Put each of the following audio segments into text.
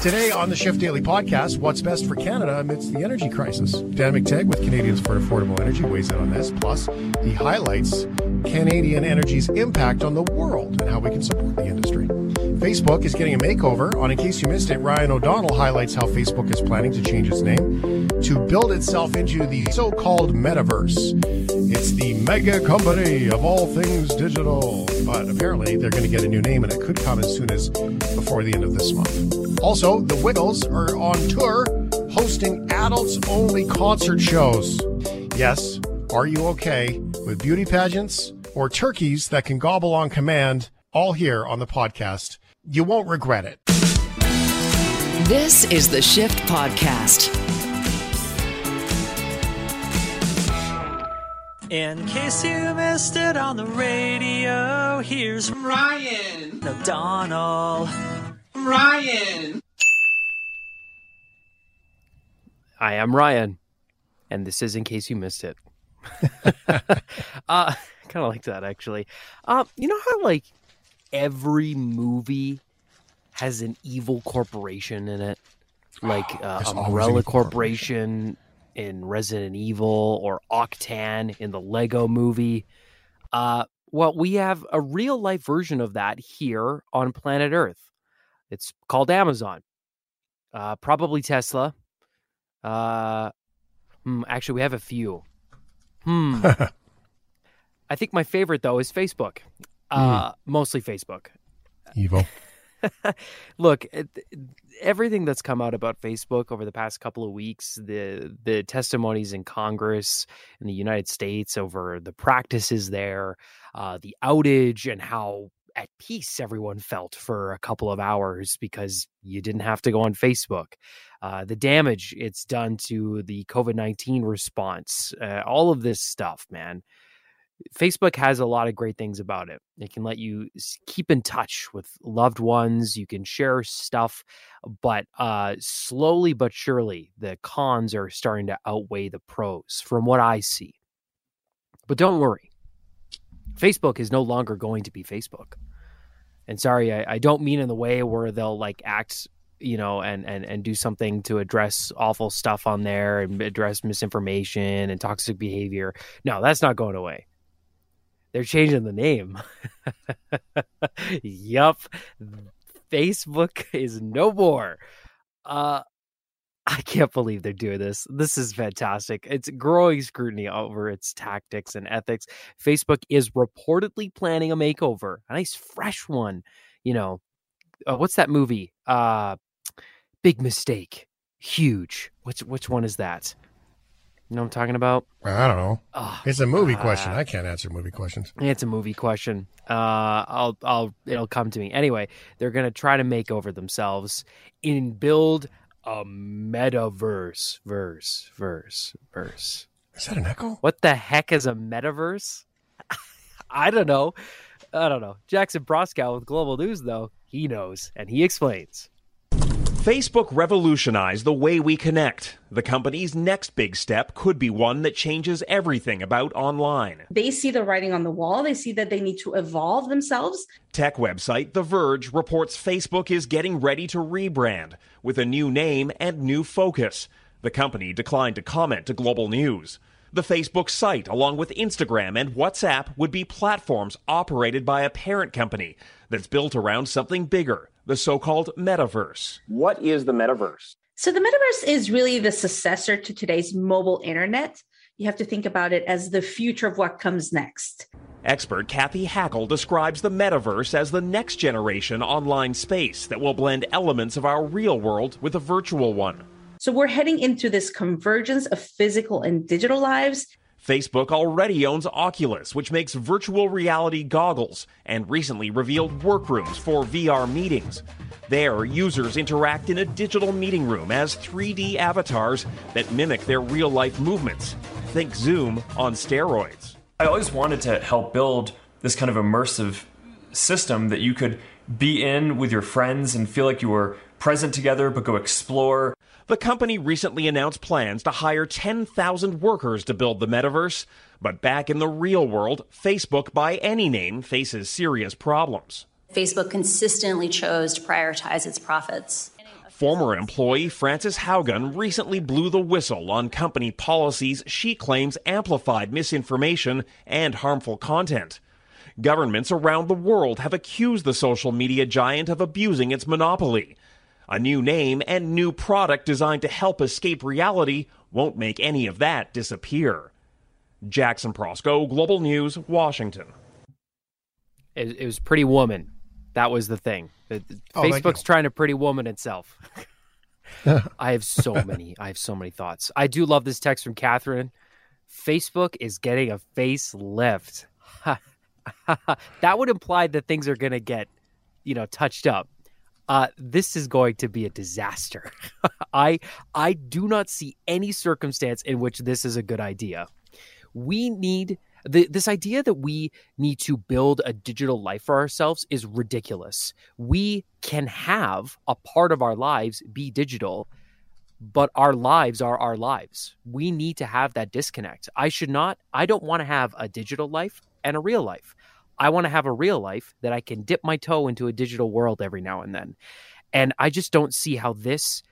Today on the Shift Daily Podcast, what's best for Canada amidst the energy crisis? Dan McTeague with Canadians for Affordable Energy weighs in on this. Plus, he highlights Canadian energy's impact on the world and how we can support the industry. Facebook is getting a makeover. On In Case You Missed It, Ryan O'Donnell highlights how Facebook is planning to change its name to build itself into the so called metaverse. It's the mega company of all things digital. But apparently, they're going to get a new name, and it could come as soon as before the end of this month. Also, the Wiggles are on tour hosting adults only concert shows. Yes, are you okay with beauty pageants or turkeys that can gobble on command? All here on the podcast. You won't regret it. This is the Shift Podcast. In case you missed it on the radio, here's Ryan. O'Donnell. Ryan. I'm Ryan, and this is in case you missed it. uh, kind of like that actually. Uh, you know how like every movie has an evil corporation in it, like uh, There's always Umbrella evil Corporation in Resident Evil or Octan in the Lego Movie. Uh, well, we have a real life version of that here on planet Earth. It's called Amazon. Uh, probably Tesla. Uh, hmm, actually, we have a few. Hmm. I think my favorite though is Facebook. Uh, mostly Facebook. Evil. Look, it- everything that's come out about Facebook over the past couple of weeks, the the testimonies in Congress in the United States over the practices there, uh, the outage, and how at peace everyone felt for a couple of hours because you didn't have to go on Facebook. Uh, the damage it's done to the COVID nineteen response, uh, all of this stuff, man. Facebook has a lot of great things about it. It can let you keep in touch with loved ones. You can share stuff, but uh, slowly but surely, the cons are starting to outweigh the pros from what I see. But don't worry, Facebook is no longer going to be Facebook. And sorry, I, I don't mean in the way where they'll like act, you know, and and and do something to address awful stuff on there and address misinformation and toxic behavior. No, that's not going away they're changing the name. yup. Facebook is no more. Uh I can't believe they're doing this. This is fantastic. It's growing scrutiny over its tactics and ethics. Facebook is reportedly planning a makeover, a nice fresh one. You know, uh, what's that movie? Uh Big Mistake. Huge. Which which one is that? You know what I'm talking about? I don't know. Oh, It's a movie question. I can't answer movie questions. it's a movie question. Uh, I'll, I'll, it'll come to me anyway. They're gonna try to make over themselves and build a metaverse, verse, verse, verse. Is that an echo? What the heck is a metaverse? I don't know. I don't know. Jackson Proskow with Global News, though, he knows and he explains. Facebook revolutionized the way we connect. The company's next big step could be one that changes everything about online. they see the writing on the wall. They see that they need to evolve themselves. Tech website The Verge reports Facebook is getting ready to rebrand with a new name and new focus. The company declined to comment to Global News. The Facebook site, along with Instagram and WhatsApp, would be platforms operated by a parent company that's built around something bigger, the so called metaverse. What is the metaverse? So the metaverse is really the successor to today's mobile internet. You have to think about it as the future of what comes next. Expert Cathy Hackl describes the metaverse as the next generation online space that will blend elements of our real world with a virtual one. So we're heading into this convergence of physical and digital lives. Facebook already owns Oculus, which makes virtual reality goggles, and recently revealed workrooms for VR meetings. There, users interact in a digital meeting room as 3D avatars that mimic their real life movements. Think Zoom on steroids. I always wanted to help build this kind of immersive system that you could be in with your friends and feel like you were present together but go explore. The company recently announced plans to hire 10,000 workers to build the metaverse. But back in the real world, Facebook, by any name, faces serious problems. Facebook consistently chose to prioritize its profits. Former employee Frances Haugen recently blew the whistle on company policies she claims amplified misinformation and harmful content. Governments around the world have accused the social media giant of abusing its monopoly. A new name and new product designed to help escape reality won't make any of that disappear. Jackson Proskow, Global News, Washington. It, it was Pretty Woman. That was the thing. The- the- Oh, Facebook's trying to Pretty Woman itself. I have so many. I have so many thoughts. I do love this text from Catherine. Facebook is getting a facelift. that would imply that things are going to get, you know, touched up. Uh, this is going to be a disaster. I I do not see any circumstance in which this is a good idea. We need the, this idea that we need to build a digital life for ourselves is ridiculous. We can have a part of our lives be digital, but our lives are our lives. We need to have that disconnect. I should not, I don't want to have a digital life and a real life. I want to have a real life that I can dip my toe into a digital world every now and then. And I just don't see how this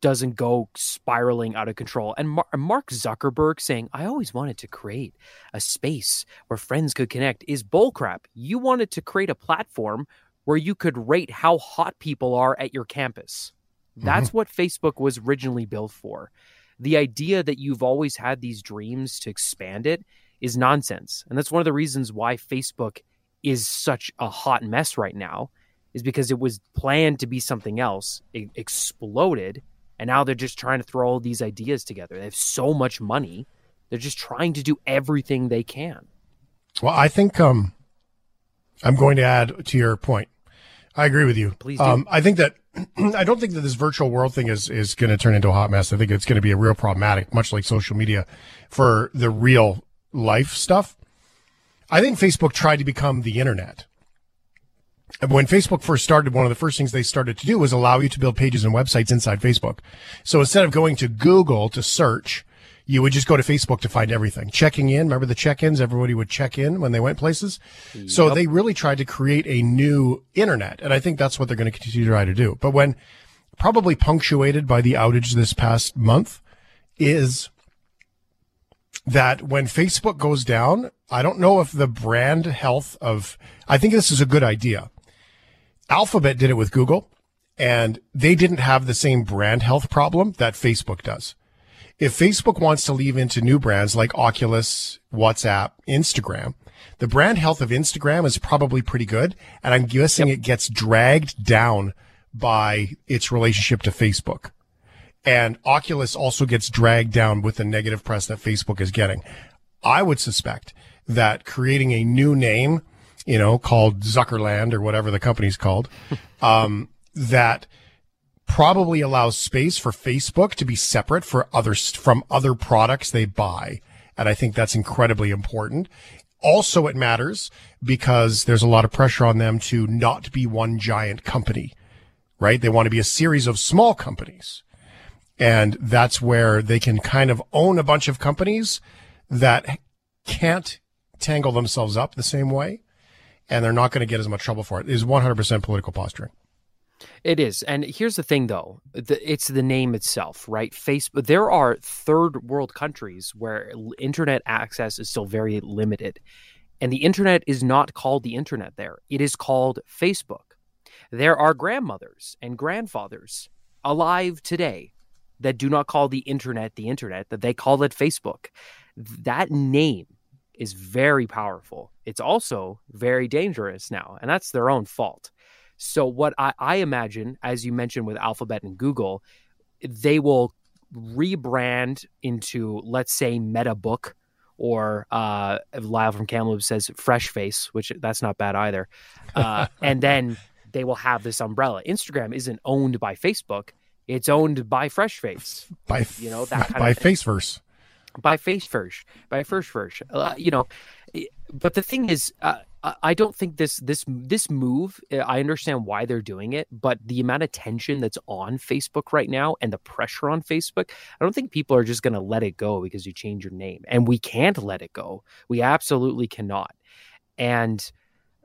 doesn't go spiraling out of control. And Mar- Mark Zuckerberg saying, I always wanted to create a space where friends could connect is bullcrap. You wanted to create a platform where you could rate how hot people are at your campus. Mm-hmm. That's what Facebook was originally built for. The idea that you've always had these dreams to expand it is nonsense. And that's one of the reasons why Facebook is such a hot mess right now is because it was planned to be something else. It exploded and now they're just trying to throw all these ideas together. They have so much money. They're just trying to do everything they can. Well, I think um, I'm going to add to your point. I agree with you. Please do. Um, I think that I don't think that this virtual world thing is is going to turn into a hot mess. I think it's going to be a real problematic, much like social media, for the real life stuff. I think Facebook tried to become the internet. When Facebook first started, one of the first things they started to do was allow you to build pages and websites inside Facebook. So instead of going to Google to search, you would just go to Facebook to find everything. Checking in, remember the check-ins? Everybody would check in when they went places. So they really tried to create a new internet. And I think that's what they're going to continue to try to do. But when probably punctuated by the outage this past month is that when Facebook goes down, I don't know if the brand health of, I think this is a good idea. Alphabet did it with Google and they didn't have the same brand health problem that Facebook does. If Facebook wants to leave into new brands like Oculus, WhatsApp, Instagram, the brand health of Instagram is probably pretty good. And I'm guessing it gets dragged down by its relationship to Facebook. And Oculus also gets dragged down with the negative press that Facebook is getting. I would suspect that creating a new name, you know, called Zuckerland or whatever the company's called, um, that probably allows space for Facebook to be separate for others from other products they buy. And I think that's incredibly important. Also, it matters because there's a lot of pressure on them to not be one giant company, right? They want to be a series of small companies. And that's where they can kind of own a bunch of companies that can't tangle themselves up the same way. And they're not going to get as much trouble for it. It is 100% political posturing. It is. And here's the thing though, the, it's the name itself, right? Facebook there are third world countries where internet access is still very limited. And the internet is not called the internet there. It is called Facebook. There are grandmothers and grandfathers alive today that do not call the internet the internet, that they call it Facebook. That name is very powerful. It's also very dangerous now, and that's their own fault. So, what I, I imagine, as you mentioned with Alphabet and Google, they will rebrand into, let's say, MetaBook or uh, Lyle from Kamloops says Fresh Face, which that's not bad either. Uh, and then they will have this umbrella. Instagram isn't owned by Facebook; it's owned by Fresh Face. By, You know, that kind by of thing. Faceverse. by face first by first first uh, you know but the thing is uh, I- i don't think this this this move uh, i understand why they're doing it but the amount of tension that's on facebook right now and the pressure on facebook i don't think people are just going to let it go because you change your name and we can't let it go we absolutely cannot and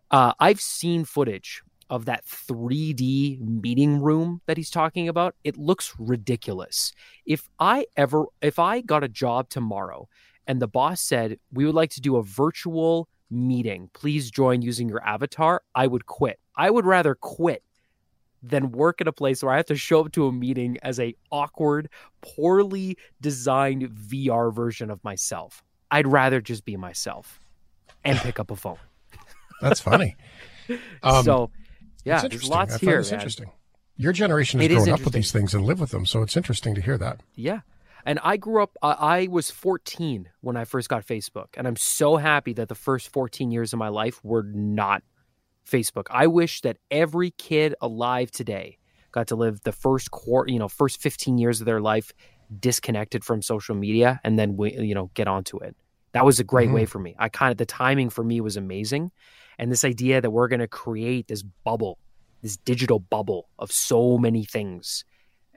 Uh, I've seen footage of that 3D meeting room that he's talking about. It looks ridiculous. If I ever, if I got a job tomorrow and the boss said, we would like to do a virtual meeting, please join using your avatar, I would quit. I would rather quit than work at a place where I have to show up to a meeting as a awkward, poorly designed VR version of myself. I'd rather just be myself and pick up a phone. That's funny. Um, so, yeah, it's there's interesting. lots I here. It's interesting. Your generation has It grown up with these things and live with them, so it's interesting to hear that. Yeah. And I grew up, uh, I was 14 when I first got Facebook. And I'm so happy that the first 14 years of my life were not Facebook. I wish that every kid alive today got to live the first quarter, you know, first 15 years of their life disconnected from social media and then, we, you know, get onto it. That was a great way for me. I kind of, the timing for me was amazing. And this idea that we're going to create this bubble, this digital bubble of so many things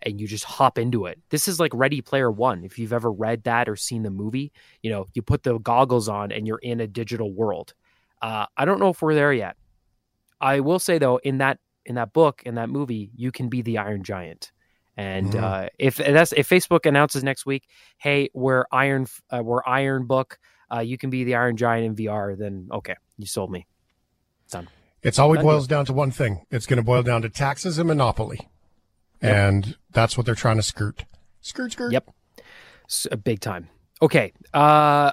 and you just hop into it. This is like Ready Player One. If you've ever read that or seen the movie, you know, you put the goggles on and you're in a digital world. Uh, I don't know if we're there yet. I will say though, in that in that book, in that movie, you can be the Iron Giant. And Mhm. uh, if that's if Facebook announces next week, hey, we're Iron, uh, we're Iron Book, uh, you can be the Iron Giant in VR. Then okay, you sold me. Done. It's always boils down to one thing. It's going to boil down to taxes and monopoly, and that's what they're trying to skirt. Skirt, skirt. Yep. S- uh, big time. Okay. Uh,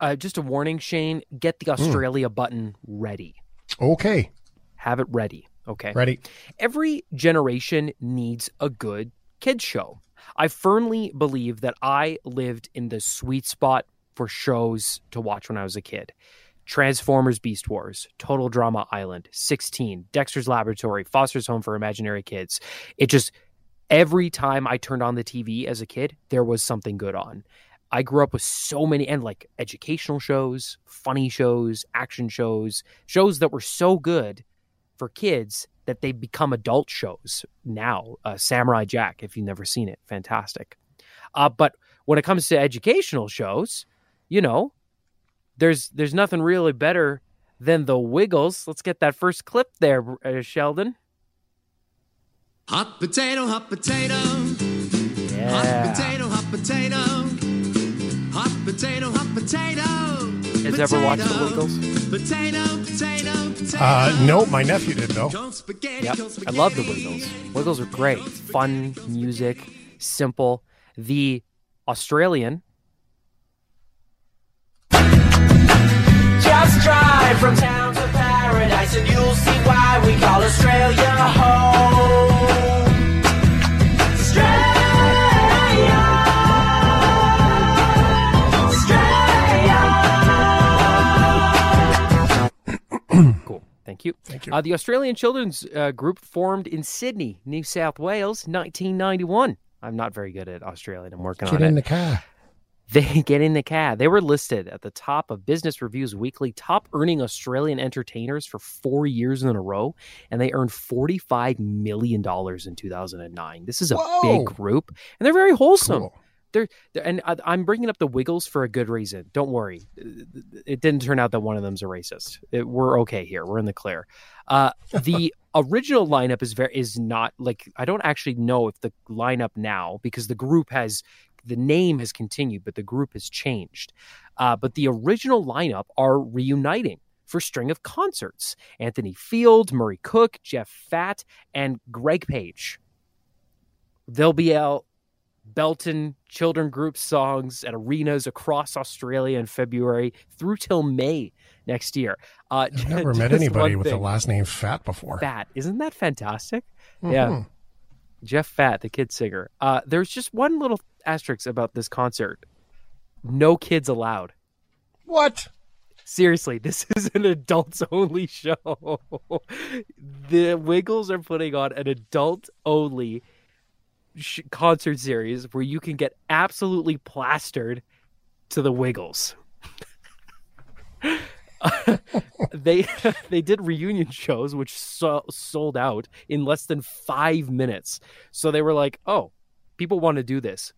uh, just a warning, Shane. Get the Australia button ready. Okay. Have it ready. Okay. Ready. Every generation needs a good kids show. I firmly believe that I lived in the sweet spot for shows to watch when I was a kid. Transformers Beast Wars, Total Drama Island, 16, Dexter's Laboratory, Foster's Home for Imaginary Kids. It just every time I turned on the TV as a kid, there was something good on. I grew up with so many and like educational shows, funny shows, action shows, shows that were so good for kids that they become adult shows now. Uh, Samurai Jack, if you've never seen it, fantastic. Uh, but when it comes to educational shows, you know, there's there's nothing really better than the Wiggles. Let's get that first clip there, uh, Sheldon. Hot potato, hot potato. Yeah. Hot potato, hot potato. Hot potato, hot potato. Has ever watched the Wiggles? Potato, potato, potato. Uh, no, my nephew did though. Yep. I love the Wiggles. Wiggles are great. Fun music, simple. The Australian Just drive from town to paradise and you'll see why we call Australia home. Australia. Cool. Thank you. Thank you. Uh, the Australian Children's uh, Group formed in Sydney, New South Wales, 1991. I'm not very good at Australian. I'm working Get on in the car. They get in the cab. They were listed at the top of Business Review's weekly top earning Australian entertainers for four years in a row, and they earned $45 million in 2009. This is a Whoa. big group, and they're very wholesome. Cool. They're, they're- and I'm bringing up the Wiggles for a good reason. Don't worry. It didn't turn out that one of them's a racist. It, we're okay here. We're in the clear. Uh, the original lineup is very is not like I don't actually know if the lineup now because the group has the name has continued, but the group has changed. Uh, but the original lineup are reuniting for a string of concerts. Anthony Field, Murray Cook, Jeff Fatt, and Greg Page. They'll be out Belton children group songs at arenas across Australia in February through till May next year. Uh, I've never met anybody with the last name Fat before. Fat. Isn't that fantastic? Yeah. Mhm. Jeff Fatt, the kid singer. Uh, there's just one little asterisk about this concert. No kids allowed. What? Seriously, this is an adults only show. the Wiggles are putting on an adult only sh- concert series where you can get absolutely plastered to the Wiggles. they they did reunion shows which so, sold out in less than 5 minutes. So they were like, "Oh, people want to do this.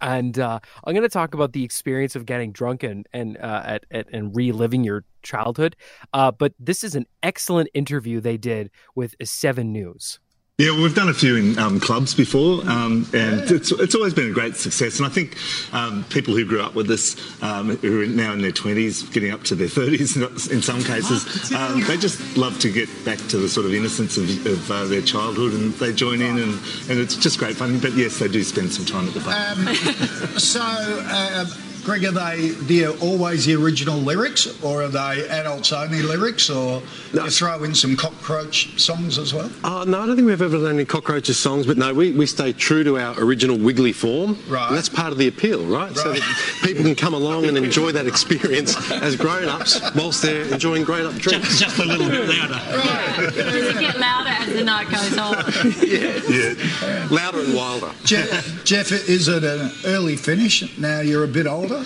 And uh, I'm going to talk about the experience of getting drunk and and uh, at, at, and reliving your childhood. Uh, but this is an excellent interview they did with Seven News. Yeah, well, we've done a few in um, clubs before, um, and it's, it's always been a great success. And I think um, people who grew up with us, um, who are now in their 20s, getting up to their 30s in some cases, um, they just love to get back to the sort of innocence of, of uh, their childhood and they join in, and, and it's just great fun. But yes, they do spend some time at the bar. Um, so, uh, Greg, are they the always the original lyrics, or are they adults only lyrics, or no. you throw in some cockroach songs as well? Uh, no, I don't think we've ever done any cockroaches songs, but no, we, we stay true to our original wiggly form. Right. And that's part of the appeal, right? right? So that people can come along and enjoy that experience as grown-ups whilst they're enjoying grown-up drinks. Just, just a little bit louder. Right. Does it get louder as the night goes on? yeah, yeah. Louder and wilder. Jeff, Jeff, is it an early finish? Now you're a bit older.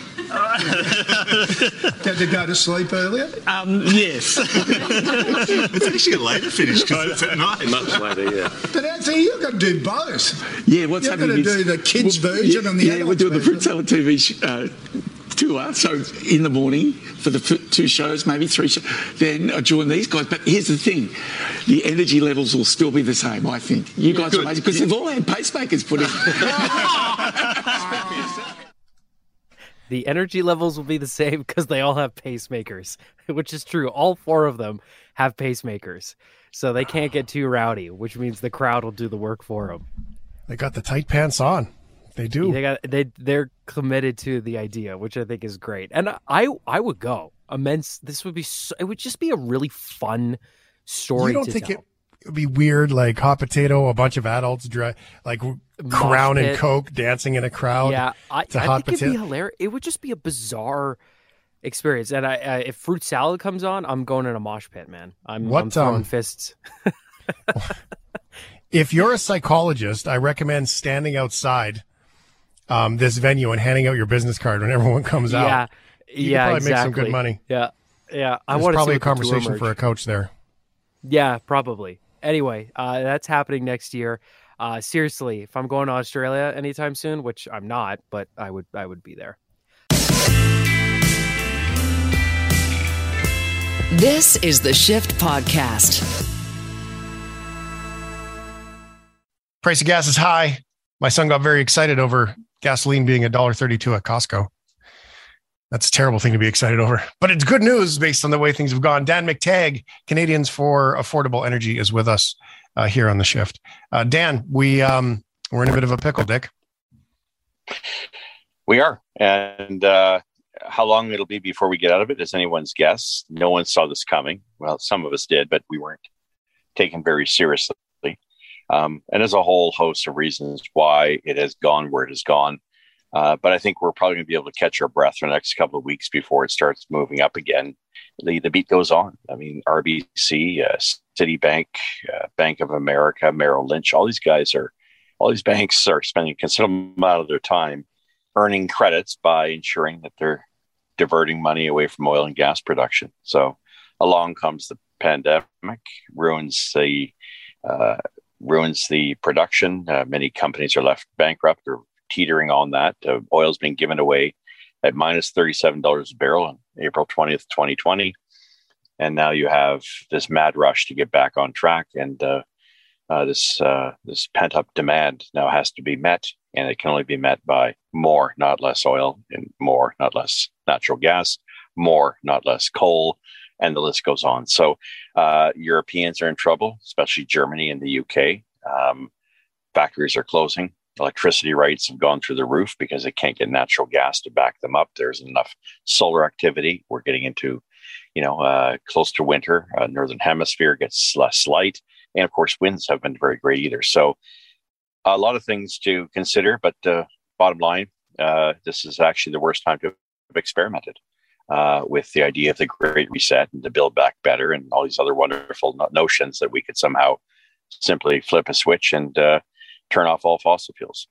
Had to go to sleep earlier? Um, yes. it's actually a later finish because it's at night. Much later, yeah. But Anthony, you've got to do both. Yeah, what's you're happening You've got to do the kids' version yeah, and the Yeah, we're doing version. the Fruit TV sh- uh, tour. So in the morning for the two shows, maybe three shows, then I join these guys. But here's the thing the energy levels will still be the same, I think. You guys Good. are amazing because they've all had pacemakers put in. the energy levels will be the same because they all have pacemakers, which is true. All four of them have pacemakers, so they can't get too rowdy, which means the crowd will do the work for them. They got the tight pants on. They do. They got they they're committed to the idea, which I think is great. And I I would go immense. This would be so, it would just be a really fun story. You don't think tell. it would be weird, like hot potato, a bunch of adults dry, like crown and coke dancing in a crowd. Yeah, I, to I hot think potato. it'd be hilarious. It would just be a bizarre experience. And I, I, if fruit salad comes on, I'm going in a mosh pit, man. I'm, What, I'm throwing um, fists. if you're a psychologist, I recommend standing outside um, this venue and handing out your business card when everyone comes out. yeah, You could yeah, probably exactly. make some good money. Yeah, yeah. I There's want probably see a what the tour conversation for a coach there. Yeah, probably. Anyway, uh, that's happening next year. Uh, seriously, if I'm going to Australia anytime soon, which I'm not, but I would, I would be there. This is the Shift Podcast. Price of gas is high. My son got very excited over gasoline being $1.32 at Costco. That's a terrible thing to be excited over, but it's good news based on the way things have gone. Dan McTeague, Canadians for Affordable Energy, is with us uh, here on the shift. Uh, Dan, we um, we're in a bit of a pickle, Dick. We are. And uh, how long it'll be before we get out of it is anyone's guess. No one saw this coming. Well, some of us did, but we weren't taken very seriously. Um, and there's a whole host of reasons why it has gone where it has gone. Uh, but I think we're probably going to be able to catch our breath for the next couple of weeks before it starts moving up again. The, the beat goes on. I mean, RBC, uh, Citibank, uh, Bank of America, Merrill Lynch, all these guys are, all these banks are spending a considerable amount of their time earning credits by ensuring that they're diverting money away from oil and gas production. So along comes the pandemic, ruins the uh, ruins the production. Uh, many companies are left bankrupt or teetering on that. Uh, oil's being given away at minus minus thirty-seven dollars a barrel on April twentieth, twenty twenty, and now you have this mad rush to get back on track, and uh, uh, this uh, this pent-up demand now has to be met, and it can only be met by more, not less oil, and more, not less natural gas, more, not less coal, and the list goes on. So uh, Europeans are in trouble, especially Germany and the UK. Um, factories are closing. Electricity rates have gone through the roof because they can't get natural gas to back them up. There's enough solar activity. We're getting into, you know, uh, close to winter. Uh, Northern Hemisphere gets less light, and of course, winds have been very great either. So, a lot of things to consider. But uh, bottom line, uh, this is actually the worst time to have experimented uh, with the idea of the Great Reset and to build back better, and all these other wonderful no- notions that we could somehow simply flip a switch and uh, turn off all fossil fuels.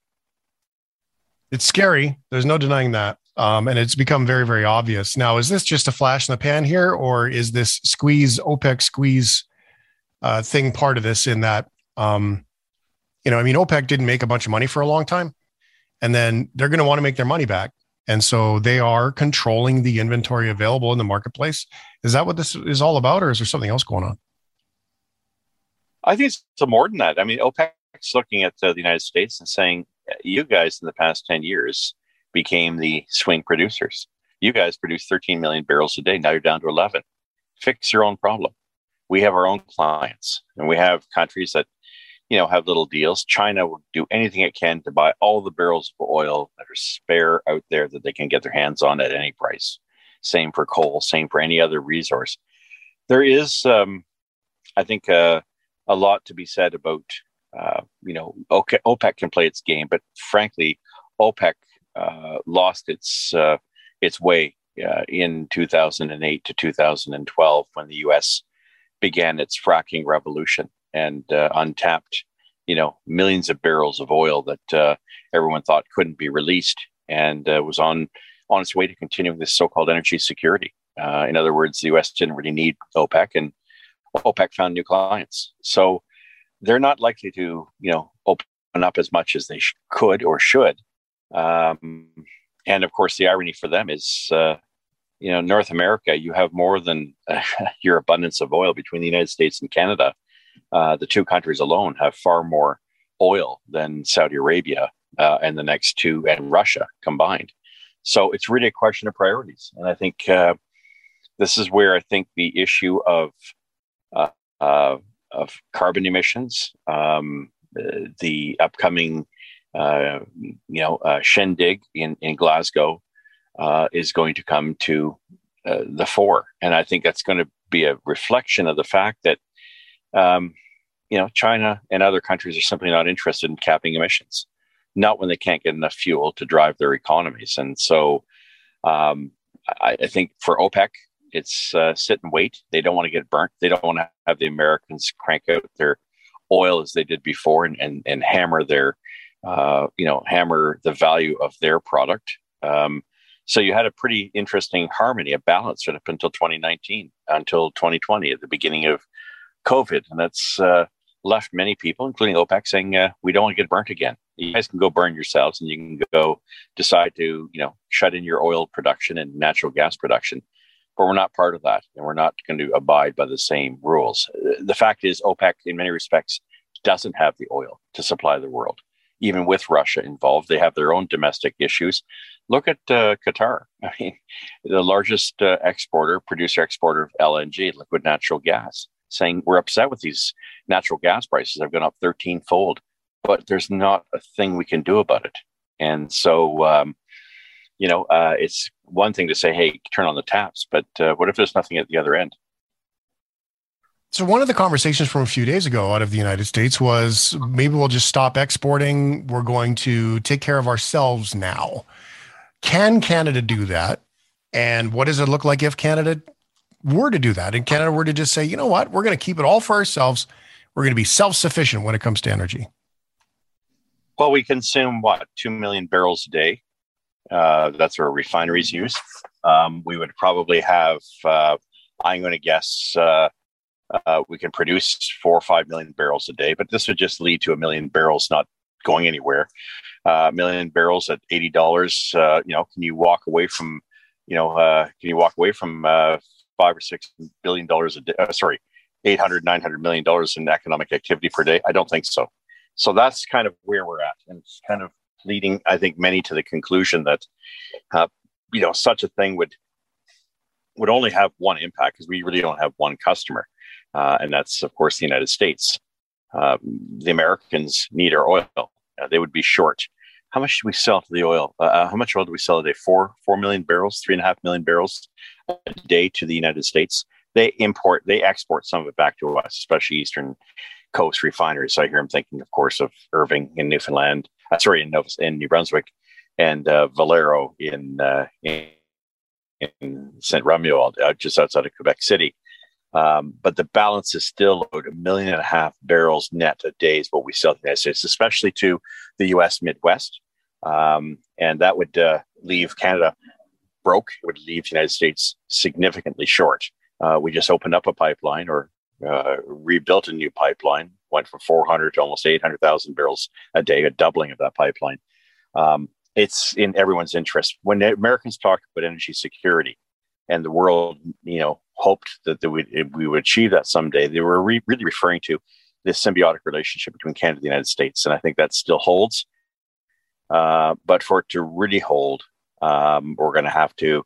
It's scary. There's no denying that. Um, and it's become very, very obvious. Now, is this just a flash in the pan here, or is this squeeze, OPEC squeeze uh, thing part of this in that, um, you know, I mean, OPEC didn't make a bunch of money for a long time. and then they're going to want to make their money back. And so they are controlling the inventory available in the marketplace. Is that what this is all about, or is there something else going on? I think it's more than that. I mean, OPEC's looking at uh, the United States and saying, you guys in the past 10 years became the swing producers. You guys produced 13 million barrels a day. Now you're down to 11. Fix your own problem. We have our own clients and we have countries that, you know, have little deals. China will do anything it can to buy all the barrels of oil that are spare out there that they can get their hands on at any price. Same for coal, same for any other resource. There is, um, I think, uh, a lot to be said about, uh, you know, OPEC can play its game, but frankly, OPEC uh, lost its uh, its way uh, in 2008 to 2012 when the U.S. began its fracking revolution and uh, untapped, you know, millions of barrels of oil that uh, everyone thought couldn't be released and was on on its way to continuing this so-called energy security. in other words, the U.S. didn't really need OPEC, and OPEC found new clients. So they're not likely to, you know, open up as much as they sh- could or should um, and of course, the irony for them is, uh, you know, North America, you have more than uh, your abundance of oil between the United States and Canada. Uh, the two countries alone have far more oil than Saudi Arabia uh, and the next two and Russia combined. So it's really a question of priorities. And I think uh, this is where I think the issue of uh, of carbon emissions, um, the upcoming uh, you know, uh, Shindig in, in Glasgow uh, is going to come to uh, the fore. And I think that's going to be a reflection of the fact that, um, you know, China and other countries are simply not interested in capping emissions, not when they can't get enough fuel to drive their economies. And so um, I, I, think for OPEC, it's uh, sit and wait. They don't want to get burnt. They don't want to have the Americans crank out their oil as they did before and, and, and hammer their uh, you know, hammer the value of their product. Um, so you had a pretty interesting harmony, a balance right up until 2019, until 2020, at the beginning of COVID, and that's uh, left many people, including OPEC, saying uh, we don't want to get burnt again. You guys can go burn yourselves, and you can go decide to, you know, shut in your oil production and natural gas production. But we're not part of that, and we're not going to abide by the same rules. The fact is, OPEC, in many respects, doesn't have the oil to supply the world even with Russia involved. They have their own domestic issues. Look at uh, Qatar. I mean, the largest uh, exporter, producer, exporter of LNG, liquid natural gas, saying we're upset with these natural gas prices. They've gone up 13 fold, but there's not a thing we can do about it. And so, um, you know, uh, it's one thing to say, hey, turn on the taps, but uh, what if there's nothing at the other end? So one of the conversations from a few days ago out of the United States was maybe we'll just stop exporting. We're going to take care of ourselves now. Can Canada do that? And what does it look like if Canada were to do that? And Canada were to just say, you know what, we're going to keep it all for ourselves. We're going to be self-sufficient when it comes to energy. Well, we consume what two million barrels a day. Uh, that's where refineries use. Um, we would probably have. Uh, I'm going to guess. Uh, uh, we can produce four or five million barrels a day, but this would just lead to a million barrels not going anywhere. Uh, a million barrels at eighty dollars. Uh, you know, can you walk away from, you know, can you walk away from five or six billion dollars a day? Sorry, 800, 900 million dollars in economic activity per day? I don't think so. So that's kind of where we're at, and it's kind of leading, I think, many to the conclusion that, you know, such a thing would would only have one impact because we really don't have one customer uh, and that's of course the United States. Uh, the Americans need our oil; uh, they would be short. How much do we sell to the oil? Uh, uh, how much oil do we sell a day? Four four million barrels, three and a half million barrels a day to the United States. They import, they export some of it back to us, especially Eastern Coast refineries. So I hear I'm thinking, of course, of Irving in Newfoundland. Uh, sorry, in, Nova, in New Brunswick, and Valero in in, in Saint Romuald, just outside of Quebec City. Um, but the balance is still a million and a half barrels net a day is what we sell to the United States, especially to the U.S. Midwest. Um, and that would uh, leave Canada broke. It would leave the United States significantly short. Uh, we just opened up a pipeline or uh, rebuilt a new pipeline, went from 400 to almost 800,000 barrels a day, a doubling of that pipeline. Um, it's in everyone's interest. When Americans talk about energy security, and the world, you know, hoped that would, we would achieve that someday, they were re- really referring to this symbiotic relationship between Canada and the United States, and I think that still holds. Uh, but for it to really hold, um, we're going to have to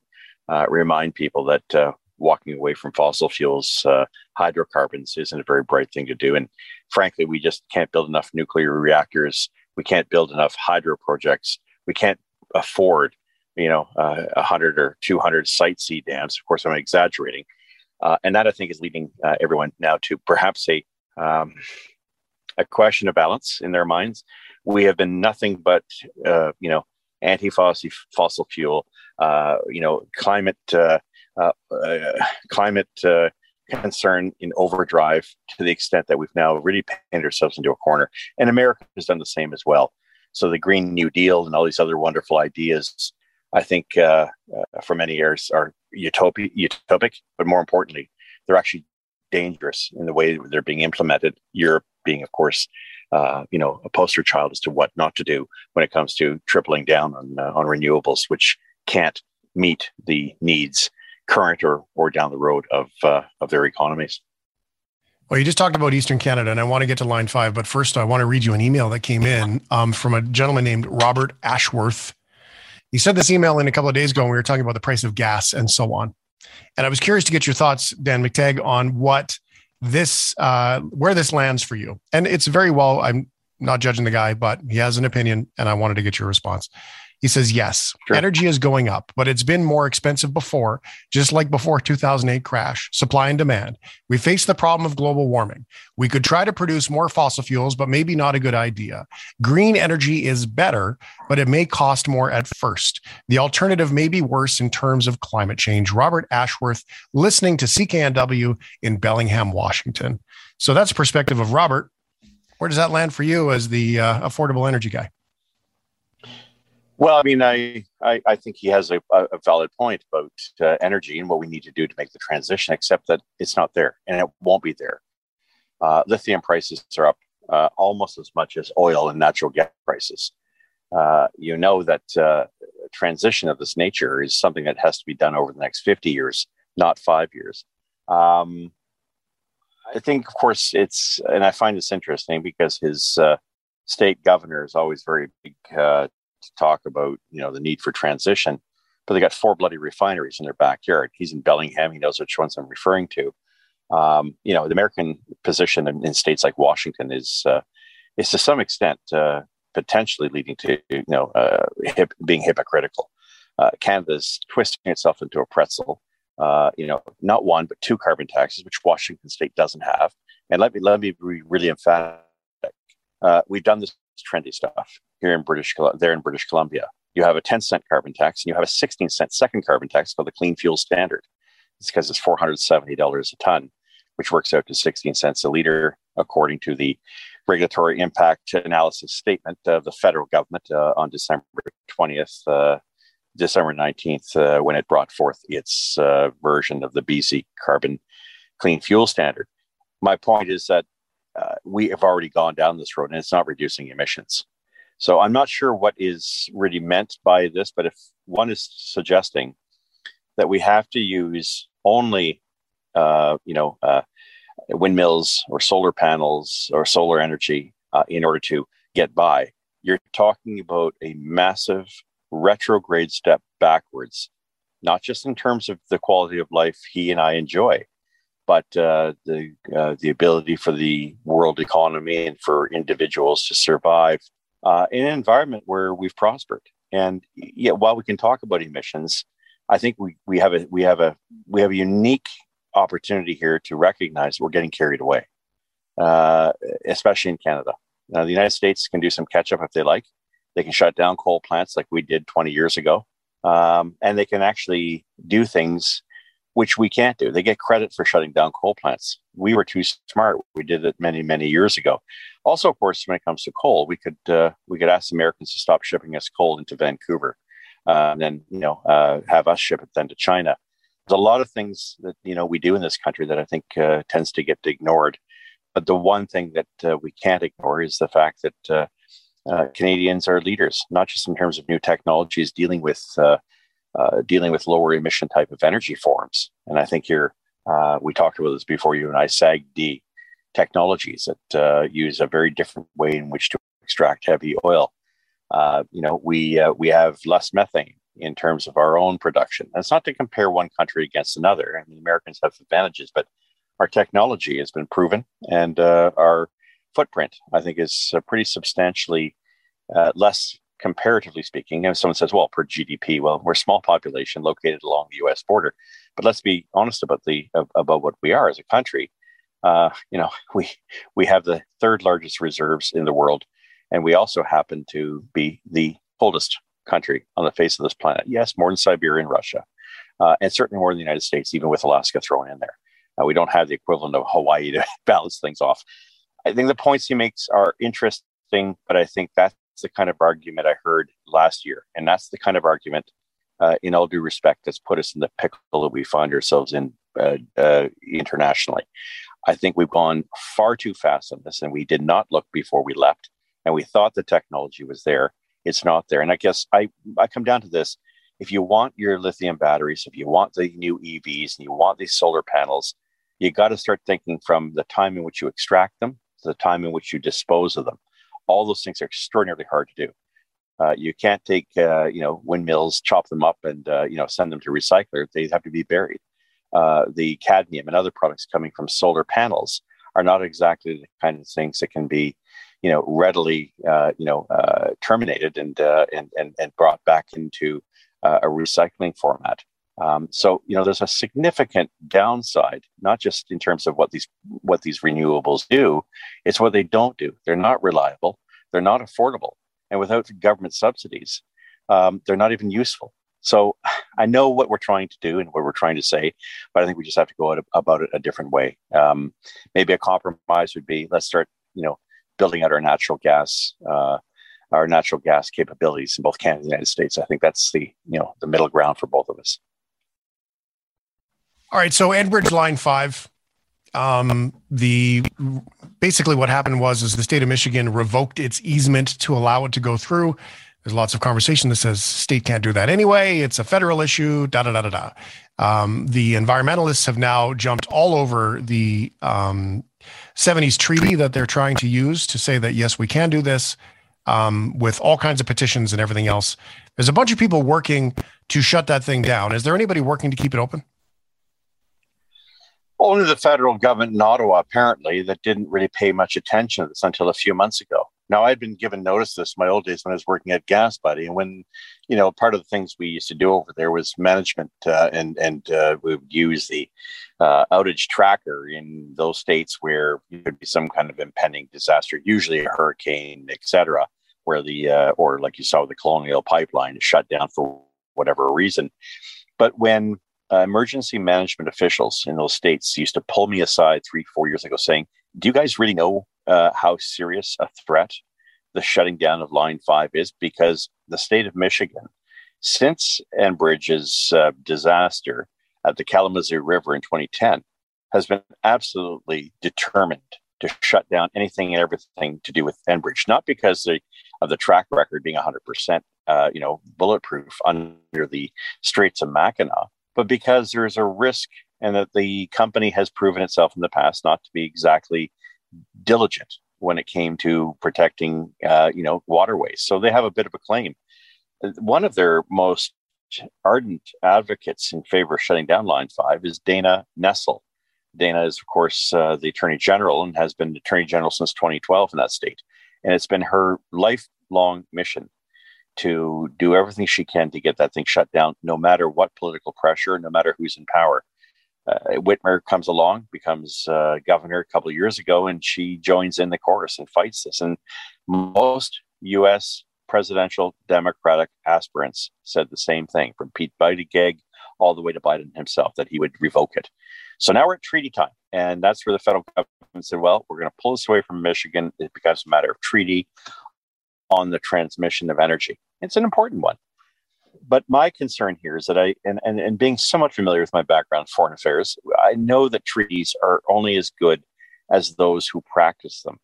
uh, remind people that uh, walking away from fossil fuels, uh, hydrocarbons, isn't a very bright thing to do. And frankly, we just can't build enough nuclear reactors. We can't build enough hydro projects. We can't afford, you know, uh, 100 or 200 Site C dams. Of course, I'm exaggerating. Uh, and that I think is leading uh, everyone now to perhaps a um, a question of balance in their minds. We have been nothing but, uh, you know, anti-fossil fossil fuel, uh, you know, climate uh, uh, uh climate uh, concern in overdrive to the extent that we've now really painted ourselves into a corner. And America has done the same as well. So the Green New Deal and all these other wonderful ideas, I think, for many years are utopic, utopic, but more importantly, they're actually dangerous in the way they're being implemented. Europe being, of course, uh, you know, a poster child as to what not to do when it comes to tripling down on uh, on renewables, which can't meet the needs current or or down the road of uh, of their economies. Well, you just talked about Eastern Canada, and I want to get to line five, but first, I want to read you an email that came in um, from a gentleman named Robert Ashworth. He sent this email in a couple of days ago, and we were talking about the price of gas and so on. And I was curious to get your thoughts, Dan McTeague, on what this, uh, where this lands for you. And it's very well, I'm not judging the guy, but he has an opinion, and I wanted to get your response. He says, yes, sure. energy is going up, but it's been more expensive before, just like before 2008 crash, supply and demand. We face the problem of global warming. We could try to produce more fossil fuels, but maybe not a good idea. Green energy is better, but it may cost more at first. The alternative may be worse in terms of climate change. Robert Ashworth, listening to CKNW in Bellingham, Washington. So that's perspective of Robert. Where does that land for you as the uh, affordable energy guy? Well, I mean, I, I, I think he has a, a valid point about uh, energy and what we need to do to make the transition, except that it's not there and it won't be there. Uh, lithium prices are up uh, almost as much as oil and natural gas prices. Uh, you know that uh, transition of this nature is something that has to be done over the next 50 years, not five years. Um, I think, of course, it's, and I find this interesting because his uh, state governor is always very big to talk about you know the need for transition but they got four bloody refineries in their backyard. He's in bellingham. He knows which ones i'm referring to. Um, you know the american position in, in states like washington is uh, is to some extent uh, potentially leading to you know uh, hip, being hypocritical. Uh, canada's twisting itself into a pretzel. Uh, you know not one but two carbon taxes which washington state doesn't have. And let me let me be really emphatic uh, we've done this trendy stuff here in British, there in British Columbia. You have a 10 cent carbon tax and you have a 16 cent second carbon tax called the Clean Fuel Standard. It's because it's $470 a ton, which works out to 16 cents a liter, according to the regulatory impact analysis statement of the federal government uh, on December 20th, uh, December 19th, uh, when it brought forth its uh, version of the BC Carbon Clean Fuel Standard. My point is that uh, we have already gone down this road and it's not reducing emissions. So I'm not sure what is really meant by this, but if one is suggesting that we have to use only, uh, you know, uh, windmills or solar panels or solar energy uh, in order to get by, you're talking about a massive retrograde step backwards, not just in terms of the quality of life he and I enjoy, but uh, the uh, the ability for the world economy and for individuals to survive uh, in an environment where we've prospered. And yet, while we can talk about emissions, I think we, we have a we have a we have a unique opportunity here to recognize we're getting carried away, uh, especially in Canada. Now, the United States can do some catch up if they like. They can shut down coal plants like we did 20 years ago, um, and they can actually do things which we can't do. They get credit for shutting down coal plants. We were too smart. We did it many, many years ago. Also, of course, when it comes to coal, we could uh, we could ask Americans to stop shipping us coal into Vancouver, uh, and then you know uh, have us ship it then to China. There's a lot of things that you know we do in this country that I think uh, tends to get ignored. But the one thing that uh, we can't ignore is the fact that uh, Canadians are leaders, not just in terms of new technologies dealing with uh, uh, dealing with lower emission type of energy forms. And I think you're uh, we talked about this before you and I SAGD technologies that uh, use a very different way in which to extract heavy oil. Uh, you know, we we have less methane in terms of our own production. That's not to compare one country against another. I mean, Americans have advantages, but our technology has been proven, and our footprint, I think, is uh, pretty substantially uh, less comparatively speaking. if someone says, well, per GDP, well, we're a small population located along the U.S. border, but let's be honest about the about what we are as a country. Uh, you know, we we have the third largest reserves in the world, and we also happen to be the oldest country on the face of this planet. Yes, more than Siberia and Russia, uh, and certainly more than the United States, even with Alaska thrown in there. Uh, we don't have the equivalent of Hawaii to balance things off. I think the points he makes are interesting, but I think that's the kind of argument I heard last year. And that's the kind of argument, uh, in all due respect, that's put us in the pickle that we find ourselves in uh, uh, internationally. I think we've gone far too fast on this, and we did not look before we left. And we thought the technology was there. It's not there. And I guess I, I come down to this if you want your lithium batteries, if you want the new EVs, and you want these solar panels, you got to start thinking from the time in which you extract them to the time in which you dispose of them. All those things are extraordinarily hard to do. Uh, you can't take uh, you know windmills, chop them up, and uh, you know send them to recycler. They have to be buried. Uh, the cadmium and other products coming from solar panels are not exactly the kind of things that can be you know readily uh, you know uh, terminated and, and and and brought back into a recycling format. Um, so you know, there's a significant downside, not just in terms of what these what these renewables do, it's what they don't do. They're not reliable, they're not affordable, and without government subsidies, um, they're not even useful. So I know what we're trying to do and what we're trying to say, but I think we just have to go about it a different way. Um, maybe a compromise would be let's start, you know, building out our natural gas. Uh, our natural gas capabilities in both Canada and the United States. I think that's the you know the middle ground for both of us. All right, so Enbridge Line Five. Um, the basically what happened was is the state of Michigan revoked its easement to allow it to go through. There's lots of conversation that says state can't do that anyway. It's a federal issue. Da da da da da. Um, the environmentalists have now jumped all over the um, 70s treaty that they're trying to use to say that yes, we can do this um, with all kinds of petitions and everything else. There's a bunch of people working to shut that thing down. Is there anybody working to keep it open? Only the federal government in Ottawa, apparently, that didn't really pay much attention to this until a few months ago. Now, I'd been given notice this in my old days when I was working at Gas Buddy, and when, you know, part of the things we used to do over there was management, uh, and and uh, we would use the uh, outage tracker in those states where there would be some kind of impending disaster, usually a hurricane, etc., where the uh, or like you saw the Colonial Pipeline shut down for whatever reason. But when uh, emergency management officials in those states used to pull me aside three, four years ago saying, Do you guys really know uh, how serious a threat the shutting down of Line 5 is? Because the state of Michigan, since Enbridge's uh, disaster at the Kalamazoo River in 2010, has been absolutely determined to shut down anything and everything to do with Enbridge, not because they, of the track record being 100%, uh, you know, bulletproof under the Straits of Mackinac, but because there's a risk and that the company has proven itself in the past not to be exactly diligent when it came to protecting, uh, you know, waterways. So they have a bit of a claim. One of their most ardent advocates in favor of shutting down Line 5 is Dana Nessel. Dana is, of course, uh, the Attorney General and has been Attorney General since 2012 in that state. And it's been her lifelong mission to do everything she can to get that thing shut down, no matter what political pressure, no matter who's in power. Uh, Whitmer comes along, becomes uh, governor a couple of years ago, and she joins in the chorus and fights this. And most U.S. presidential Democratic aspirants said the same thing, from Pete Buttigieg all the way to Biden himself, that he would revoke it. So now we're at treaty time, and that's where the federal government said, "Well, we're going to pull this away from Michigan. It becomes a matter of treaty on the transmission of energy." It's an important one. But my concern here is that I, and, and, and being somewhat familiar with my background, foreign affairs, I know that treaties are only as good as those who practice them.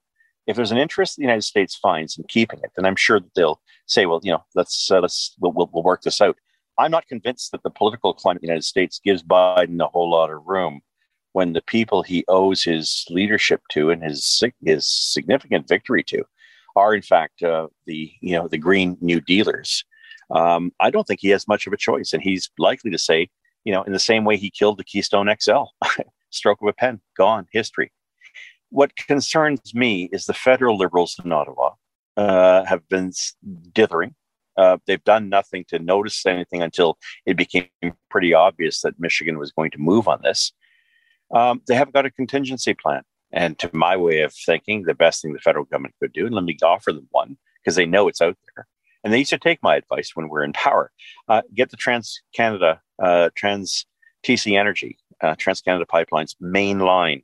If there's an interest the United States finds in keeping it, then I'm sure that they'll say, well, you know, let's uh, let's we'll, we'll, we'll work this out. I'm not convinced that the political climate in the United States gives Biden a whole lot of room when the people he owes his leadership to and his his significant victory to are in fact uh, the you know the green new dealers. Um, I don't think he has much of a choice, and he's likely to say, you know, in the same way he killed the Keystone XL, stroke of a pen, gone, history. What concerns me is the federal liberals in Ottawa uh, have been dithering. Uh, they've done nothing to notice anything until it became pretty obvious that Michigan was going to move on this. Um, they haven't got a contingency plan. And to my way of thinking, the best thing the federal government could do, and let me offer them one because they know it's out there, and they used to take my advice when we're in power. Uh, get the Trans Canada, uh, Trans TC Energy, uh, Trans Canada Pipeline's main line,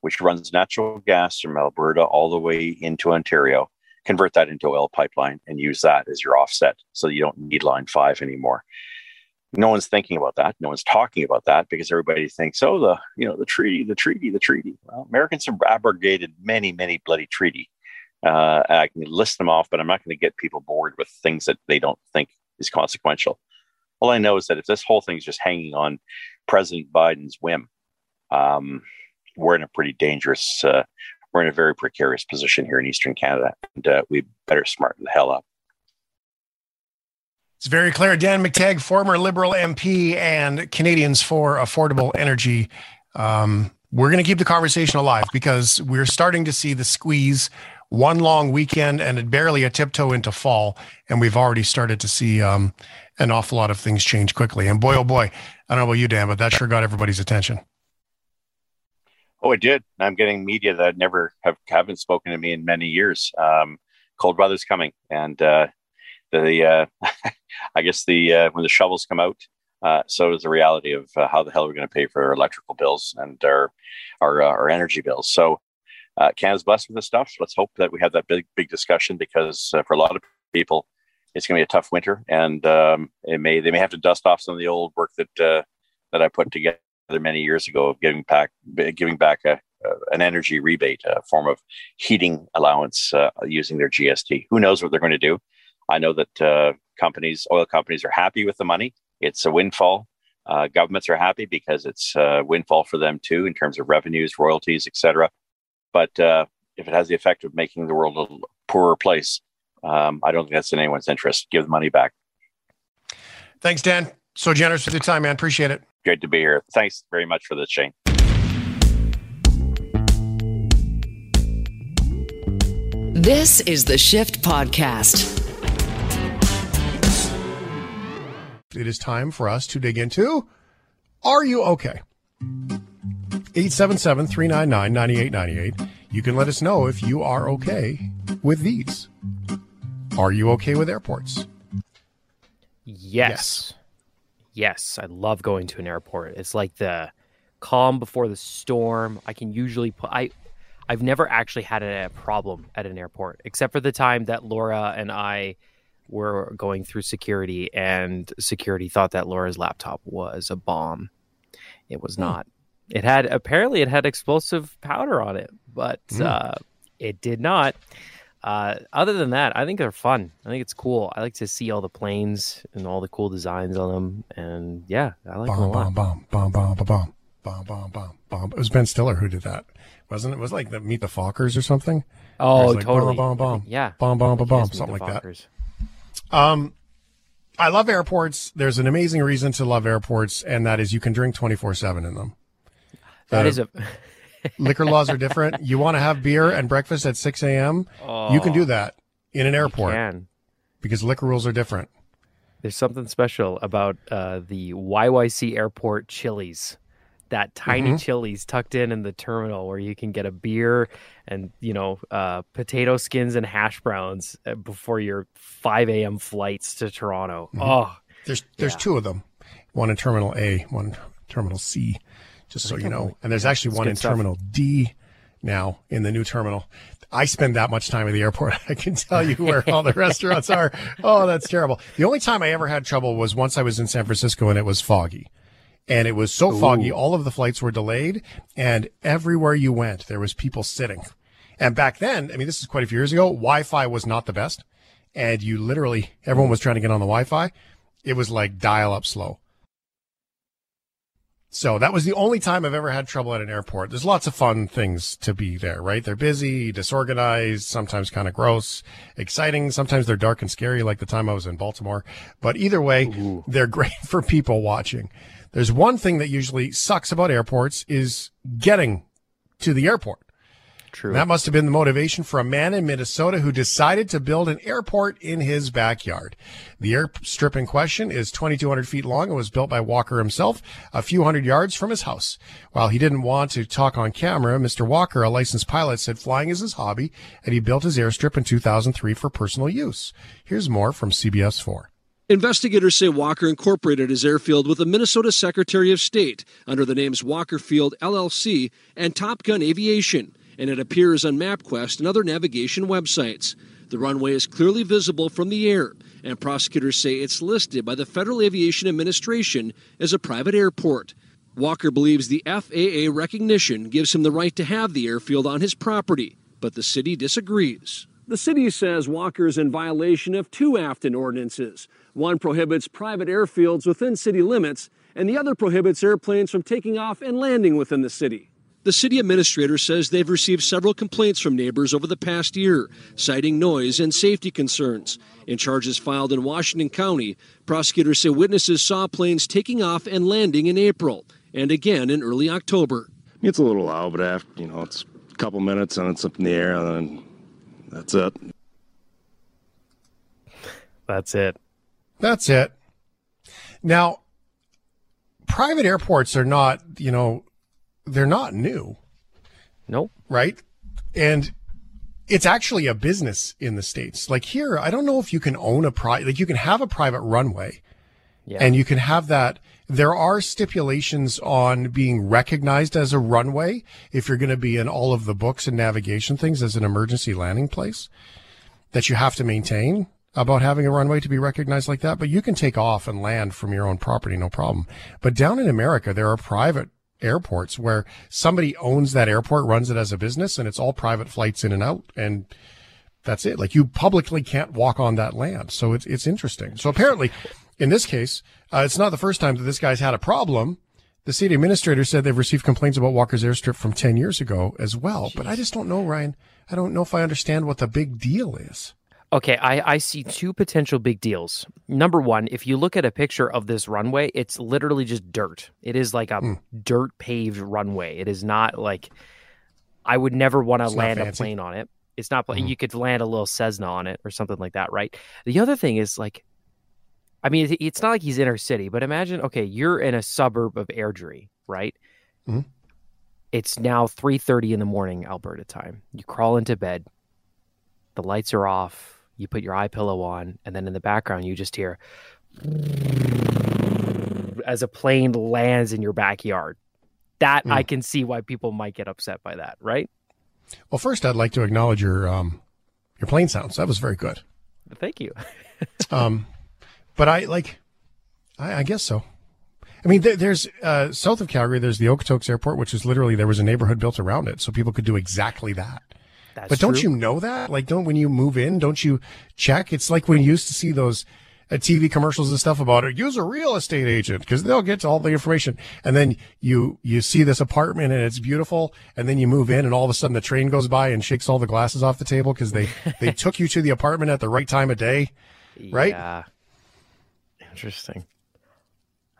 which runs natural gas from Alberta all the way into Ontario. Convert that into oil pipeline and use that as your offset, so you don't need Line Five anymore no one's thinking about that. No one's talking about that because everybody thinks, oh, the you know the treaty, the treaty, the treaty. Well, Americans have abrogated many, many bloody treaty. Uh, I can list them off, but I'm not going to get people bored with things that they don't think is consequential. All I know is that if this whole thing is just hanging on President Biden's whim, um, we're in a pretty dangerous, uh, we're in a very precarious position here in Eastern Canada, and uh, we better smarten the hell up. It's very clear. Dan McTeague, former Liberal MP and Canadians for Affordable Energy. Um, we're going to keep the conversation alive because we're starting to see the squeeze one long weekend and barely a tiptoe into fall. And we've already started to see um, an awful lot of things change quickly. And boy, oh boy, I don't know about you, Dan, but that sure got everybody's attention. Oh, it did. I'm getting media that never have haven't spoken to me in many years. Um, cold weather's coming, and uh, the uh, I guess the uh, when the shovels come out, uh, so is the reality of uh, how the hell are we're going to pay for our electrical bills and our our, uh, our energy bills. So uh, Canada's blessed with this stuff. Let's hope that we have that big big discussion because for a lot of people, it's going to be a tough winter, and um, it may they may have to dust off some of the old work that that I put together many years ago of giving back giving back a, an energy rebate, a form of heating allowance using their GST. Who knows what they're going to do? I know that uh, companies, oil companies, are happy with the money. It's a windfall. Uh, governments are happy because it's a windfall for them too in terms of revenues, royalties, etc. But uh, if it has the effect of making the world a poorer place, um, I don't think that's in anyone's interest. Give the money back. Thanks, Dan. So generous with your time, man. Appreciate it. Great to be here. Thanks very much for this, Shane. This is the Shift Podcast. It is time for us to dig into Are You Okay? 877 399 9898. You can let us know if you are okay with these. Are you okay with airports? Yes. yes. Yes. I love going to an airport. It's like the calm before the storm. I can usually put I I've never actually had a problem at an airport except for the time that Laura and I were going through security, and security thought that Laura's laptop was a bomb. It was hmm. not. It had apparently it had explosive powder on it, but mm. uh, it did not. Uh, other than that, I think they're fun. I think it's cool. I like to see all the planes and all the cool designs on them, and yeah, I like bomb, them a lot. Bomb, bomb, bomb, bomb, bomb, bomb, bomb, bomb, bomb. It was Ben Stiller who did that, wasn't it? It was like the Meet the Fockers or something. Oh, like, totally. Bomb, bomb, bomb. Yeah. Bomb, bomb, bomb, bomb, something like that. Um, I love airports. There's an amazing reason to love airports, and that is you can drink 24 7 in them. That uh, is a. liquor laws are different. You want to have beer and breakfast at 6 a.m., oh, you can do that in an airport. Because liquor rules are different. There's something special about uh, the YYC airport Chili's that tiny mm-hmm. Chili's tucked in in the terminal where you can get a beer and you know uh, potato skins and hash browns uh, before your 5 a.m. flights to Toronto. Mm-hmm. Oh, there's there's yeah. two of them, one in Terminal A, one Terminal C, just so you know. And there's actually one in stuff. Terminal D now in the new terminal. I spend that much time at the airport. I can tell you where all the restaurants are. Oh, that's terrible. The only time I ever had trouble was once I was in San Francisco and it was foggy and it was so Ooh. foggy. All of the flights were delayed, and everywhere you went, there was people sitting. And back then, I mean, this is quite a few years ago, Wi Fi was not the best. And you literally, everyone was trying to get on the Wi Fi. It was like dial up slow. So that was the only time I've ever had trouble at an airport. There's lots of fun things to be there, right? They're busy, disorganized, sometimes kind of gross, exciting. Sometimes they're dark and scary, like the time I was in Baltimore. But either way, Ooh. they're great for people watching. There's one thing that usually sucks about airports is getting to the airport. True. That must have been the motivation for a man in Minnesota who decided to build an airport in his backyard. The airstrip in question is 2,200 feet long and was built by Walker himself a few hundred yards from his house. While he didn't want to talk on camera, Mr. Walker, a licensed pilot, said flying is his hobby and he built his airstrip in 2003 for personal use. Here's more from CBS 4. Investigators say Walker incorporated his airfield with the Minnesota Secretary of State under the names Walker Field LLC and Top Gun Aviation and it appears on MapQuest and other navigation websites. The runway is clearly visible from the air, and prosecutors say it's listed by the Federal Aviation Administration as a private airport. Walker believes the FAA recognition gives him the right to have the airfield on his property, but the city disagrees. The city says Walker is in violation of two Afton ordinances. One prohibits private airfields within city limits, and the other prohibits airplanes from taking off and landing within the city. The city administrator says they've received several complaints from neighbors over the past year, citing noise and safety concerns. In charges filed in Washington County, prosecutors say witnesses saw planes taking off and landing in April and again in early October. It's a little loud, but after, you know, it's a couple minutes and it's up in the air, and then that's it. That's it. That's it. Now, private airports are not, you know, they're not new. Nope. Right? And it's actually a business in the states. Like here, I don't know if you can own a private, like you can have a private runway, yeah. and you can have that. There are stipulations on being recognized as a runway if you're going to be in all of the books and navigation things as an emergency landing place that you have to maintain about having a runway to be recognized like that. But you can take off and land from your own property, no problem. But down in America, there are private airports where somebody owns that airport, runs it as a business, and it's all private flights in and out, and that's it. Like you publicly can't walk on that land, so it's it's interesting. So apparently, in this case, uh, it's not the first time that this guy's had a problem. The city administrator said they've received complaints about Walker's airstrip from ten years ago as well. Jeez. But I just don't know, Ryan. I don't know if I understand what the big deal is. Okay, I, I see two potential big deals. Number one, if you look at a picture of this runway, it's literally just dirt. It is like a mm. dirt paved runway. It is not like I would never want to land a plane on it. It's not mm. you could land a little Cessna on it or something like that, right? The other thing is like, I mean, it's not like he's inner city, but imagine, okay, you're in a suburb of Airdrie, right? Mm. It's now three thirty in the morning, Alberta time. You crawl into bed, the lights are off you put your eye pillow on, and then in the background you just hear as a plane lands in your backyard. That mm. I can see why people might get upset by that, right? Well, first I'd like to acknowledge your um, your plane sounds. That was very good. Thank you. um, but I like, I, I guess so. I mean, there's uh, south of Calgary. There's the Okotoks Airport, which is literally there was a neighborhood built around it, so people could do exactly that. That's but don't true. you know that? Like, don't when you move in, don't you check? It's like when you used to see those uh, TV commercials and stuff about it. Use a real estate agent because they'll get all the information. And then you you see this apartment and it's beautiful, and then you move in, and all of a sudden the train goes by and shakes all the glasses off the table because they they took you to the apartment at the right time of day, right? Yeah. Interesting.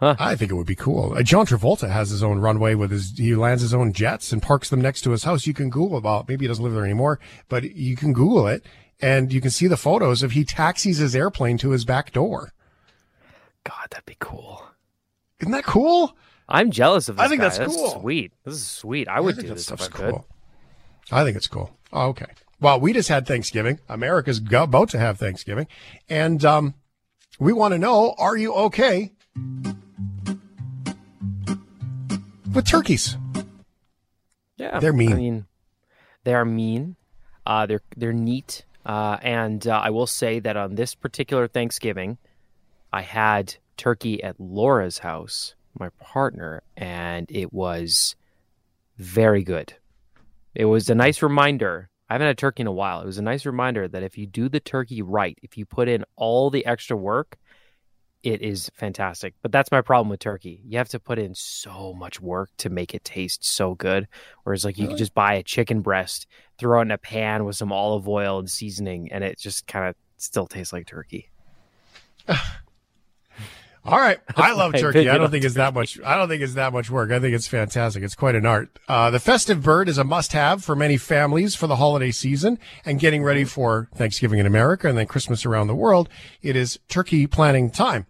Huh. I think it would be cool. Uh, John Travolta has his own runway with his, he lands his own jets and parks them next to his house. You can Google about, maybe he doesn't live there anymore, but you can Google it and you can see the photos of he taxis his airplane to his back door. God, that'd be cool. Isn't that cool? I'm jealous of this I think guy. that's cool. sweet. This is sweet. I would I do this if I cool. could. I think it's cool. Oh, okay. Well, we just had Thanksgiving. America's about to have Thanksgiving. And um, we want to know, are you okay with turkeys. Yeah, they're mean. I mean, they are mean. Uh, they're they're neat, uh, and uh, I will say that on this particular Thanksgiving, I had turkey at Laura's house, my partner, and it was very good. It was a nice reminder I haven't had turkey in a while. It was a nice reminder that if you do the turkey right, if you put in all the extra work, it is fantastic. But that's my problem with turkey. You have to put in so much work to make it taste so good. Whereas, like, you Really? could just buy a chicken breast, throw it in a pan with some olive oil and seasoning, and it just kind of still tastes like turkey. All right, I love turkey. I don't think it's that much. I don't think it's that much work. I think it's fantastic. It's quite an art. Uh, the festive bird is a must-have for many families for the holiday season and getting ready for Thanksgiving in America and then Christmas around the world. It is turkey planning time.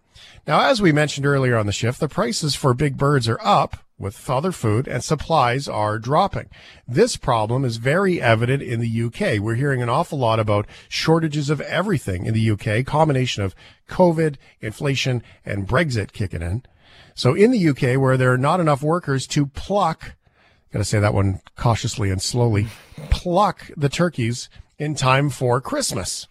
Now, as we mentioned earlier on the shift, the prices for big birds are up with other food and supplies are dropping. This problem is very evident in the UK. We're hearing an awful lot about shortages of everything in the UK, combination of COVID, inflation, and Brexit kicking in. So in the UK, where there are not enough workers to pluck, gotta say that one cautiously and slowly, pluck the turkeys in time for Christmas.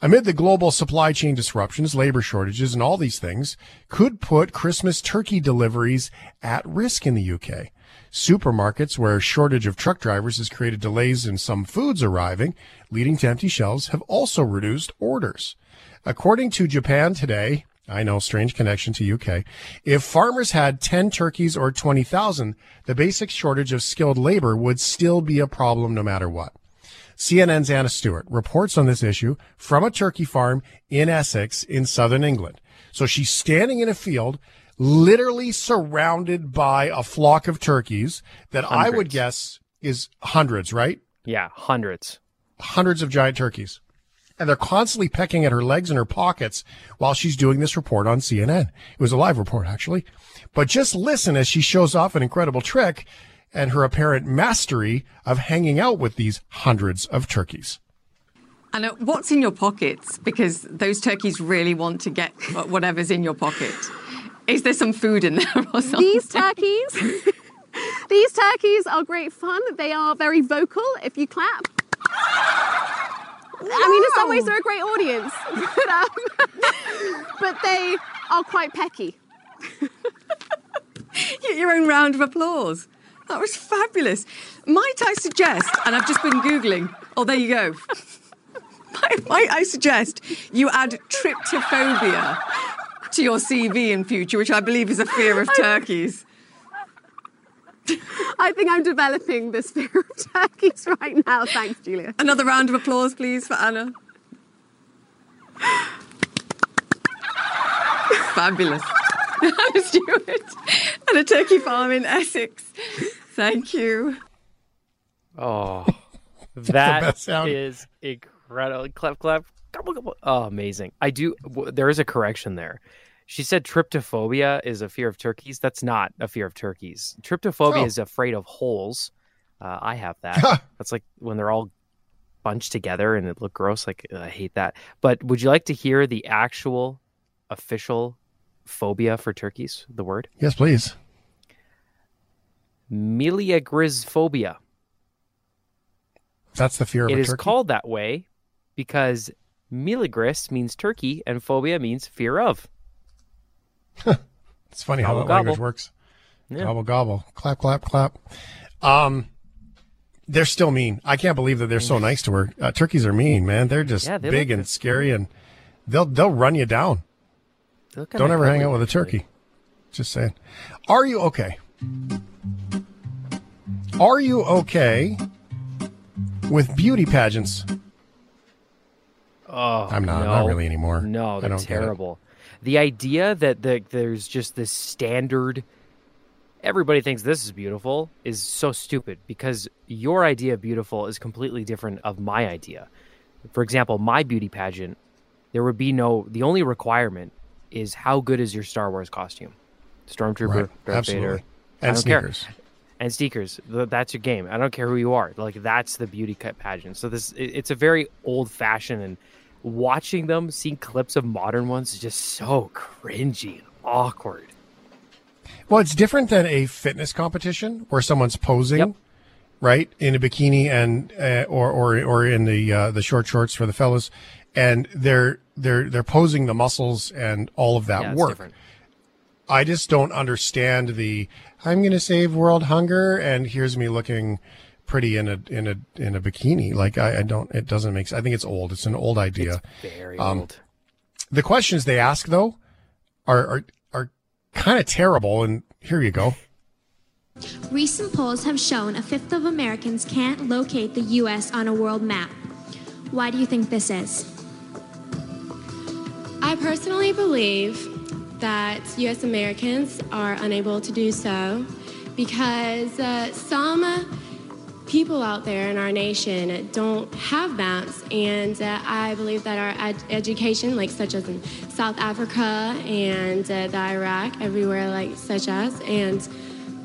Amid the global supply chain disruptions, labor shortages, and all these things could put Christmas turkey deliveries at risk in the UK. Supermarkets, where a shortage of truck drivers has created delays in some foods arriving, leading to empty shelves, have also reduced orders. According to Japan Today, I know, strange connection to UK. If farmers had 10 turkeys or 20,000, the basic shortage of skilled labor would still be a problem no matter what. CNN's Anna Stewart reports on this issue from a turkey farm in Essex in southern England. So she's standing in a field, literally surrounded by a flock of turkeys that I would guess is hundreds, right? Yeah, hundreds. Hundreds of giant turkeys. And they're constantly pecking at her legs and her pockets while she's doing this report on CNN. It was a live report, actually. But just listen as she shows off an incredible trick and her apparent mastery of hanging out with these hundreds of turkeys. And uh, what's in your pockets? Because those turkeys really want to get whatever's in your pocket. Is there some food in there or something? These turkeys, these turkeys are great fun. They are very vocal if you clap. I mean, in some ways, they're a great audience, but, um, but they are quite pecky. Get your own round of applause. That was fabulous. Might I suggest, and I've just been Googling, oh, there you go. might, might I suggest you add tryptophobia to your CV in future, which I believe is a fear of turkeys? I think I'm developing this fear of turkeys right now. Thanks, Julia. Another round of applause, please, for Anna. Fabulous. Anna Stewart at a turkey farm in Essex. Thank you. Oh, the that best sound. is incredible. Clap, clap. Gobble, gobble. Oh, amazing. I do. w- There is a correction there. She said tryptophobia is a fear of turkeys. That's not a fear of turkeys. Tryptophobia Oh. is afraid of holes. Uh, I have that. That's like when they're all bunched together and it look gross. Like I hate that. But would you like to hear the actual official phobia for turkeys? The word Yes, please. meleagrisphobia. That's the fear of It a is called that way because meleagris means turkey and phobia means fear of. It's funny how Gobble, language works. Yeah. Gobble gobble, clap clap clap. Um, they're still mean. I can't believe that they're so nice to her. Uh, turkeys are mean, man. They're just Yeah, they big and scary, and they'll they'll run you down. They look kinda Don't ever hang out with a turkey. Just saying. Are you okay? Are you okay with beauty pageants? Oh, I'm not. no. Not really anymore. No, they're terrible. The idea that the, there's just this standard, everybody thinks this is beautiful, is so stupid because your idea of beautiful is completely different of my idea. For example, my beauty pageant, there would be no. The only requirement is how good is your Star Wars costume, Stormtrooper, Right, Darth absolutely. Vader, And don't care. sneakers. and sneakers. That's your game. I don't care who you are. Like that's the beauty cut pageant. So this it's a very old fashioned and watching them, seeing clips of modern ones is just so cringy and awkward. Well, it's different than a fitness competition where someone's posing, right, in a bikini and uh, or or or in the uh, the short shorts for the fellas, and they're they're they're posing the muscles and all of that Yeah, work. different. I just don't understand the I'm going to save world hunger and here's me looking pretty in a in a in a bikini. Like I, I don't. It doesn't make. sense. I think it's old. It's an old idea. Very Um, old. The questions they ask though are are are kind of terrible. And here you go. Recent polls have shown a fifth of Americans can't locate the U.S. on a world map. Why do you think this is? I personally believe that U.S. Americans are unable to do so because uh, some people out there in our nation don't have maps, and uh, I believe that our ed- education, like such as in South Africa and uh, the Iraq, everywhere like such as, and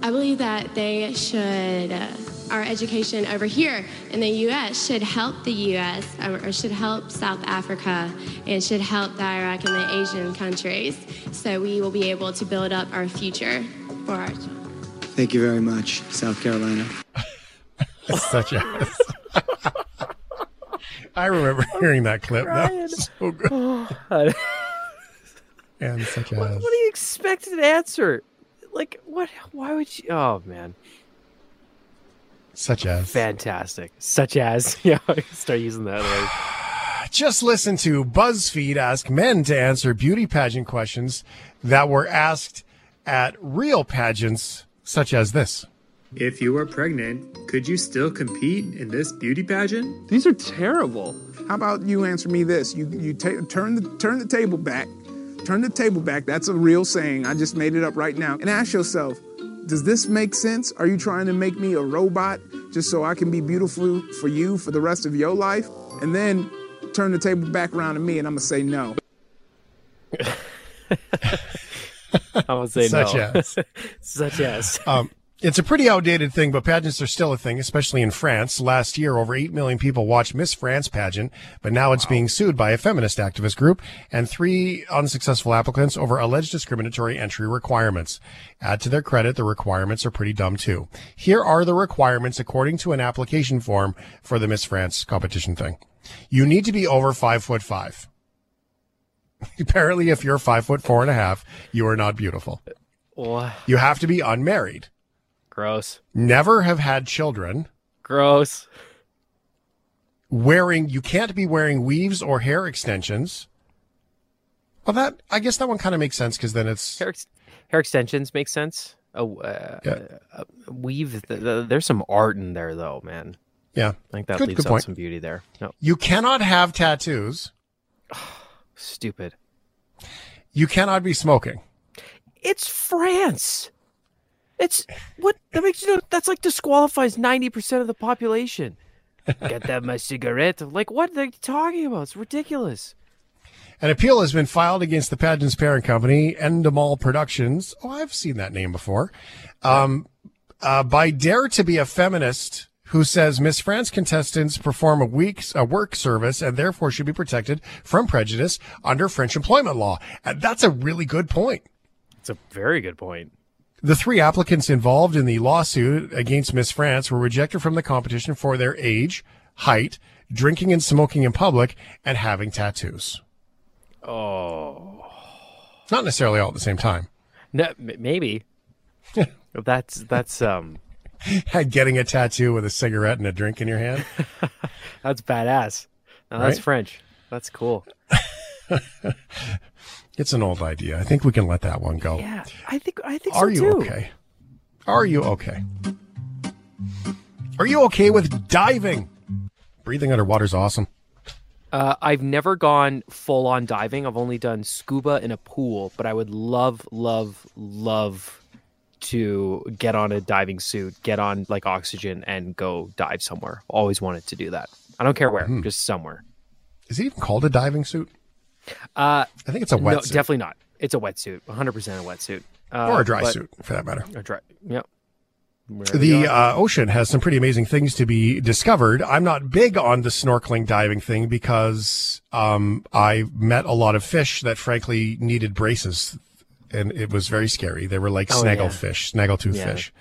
I believe that they should. Uh, our education over here in the U.S. should help the U.S. or or should help South Africa and should help the Iraq and the Asian countries, so we will be able to build up our future for our children. Thank you very much, South Carolina. Such a. I remember hearing that clip. That was so good. Oh, and such What, as. what do you expect an answer? Like what? Why would you? Oh man, Such as. fantastic. Such as yeah, start using that. Word. Just listen to BuzzFeed ask men to answer beauty pageant questions that were asked at real pageants such as this. If you were pregnant, could you still compete in this beauty pageant? These are terrible. How about you answer me this? You you ta- turn the turn the table back. Turn the table back. That's a real saying. I just made it up right now. And ask yourself, does this make sense? Are you trying to make me a robot just so I can be beautiful for you for the rest of your life? And then turn the table back around to me and I'm going to say no. I'm going to say no. Such no. as. Such as. Um, it's a pretty outdated thing, but pageants are still a thing, especially in France. Last year, over 8 million people watched Miss France pageant, but now it's being sued by a feminist activist group and three unsuccessful applicants over alleged discriminatory entry requirements. Add to their credit, the requirements are pretty dumb too. Here are the requirements according to an application form for the Miss France competition thing. You need to be over five foot five. Apparently, if you're five foot four and a half, you are not beautiful. You have to be unmarried. Gross. Never have had children. Gross. Wearing, you can't be wearing weaves or hair extensions. Well, that, I guess that one kind of makes sense because then it's. Hair, ex- hair extensions make sense. Oh, uh, uh, weave. th- th- there's some art in there, though, man. Yeah. I think that Good- leaves good out some beauty there. No, You cannot have tattoos. stupid. You cannot be smoking. It's France. It's what that makes you know that's like disqualifies ninety percent of the population. Get that my cigarette. Like what are you talking about? It's ridiculous. An appeal has been filed against the pageant's parent company, Endemol Productions. Oh, I've seen that name before. Um, uh, by Dare to be a Feminist, who says Miss France contestants perform a week's a work service and therefore should be protected from prejudice under French employment law. And that's a really good point. It's a very good point. The three applicants involved in the lawsuit against Miss France were rejected from the competition for their age, height, drinking and smoking in public, and having tattoos. Oh, Not necessarily all at the same time. no, m- maybe. that's that's um Getting a tattoo with a cigarette and a drink in your hand. that's badass. Now, that's Right? French. That's cool. It's an old idea. I think we can let that one go. Yeah, I think I think Are so you too. okay? Are you okay? Are you okay with diving? Breathing underwater is awesome. Uh, I've never gone full on diving. I've only done scuba in a pool, but I would love, love, love to get on a diving suit, get on like oxygen, and go dive somewhere. Always wanted to do that. I don't care where, Hmm. just somewhere. Is it even called a diving suit? Uh, I think it's a no, wetsuit. definitely not. It's a wetsuit, 100% a wetsuit. Uh, or a dry suit, for that matter. A dry, yep. Wherever The uh, ocean has some pretty amazing things to be discovered. I'm not big on the snorkeling diving thing because um, I met a lot of fish that frankly needed braces, and it was very scary. They were like Oh, yeah. snagglefish, snaggletooth Yeah. fish.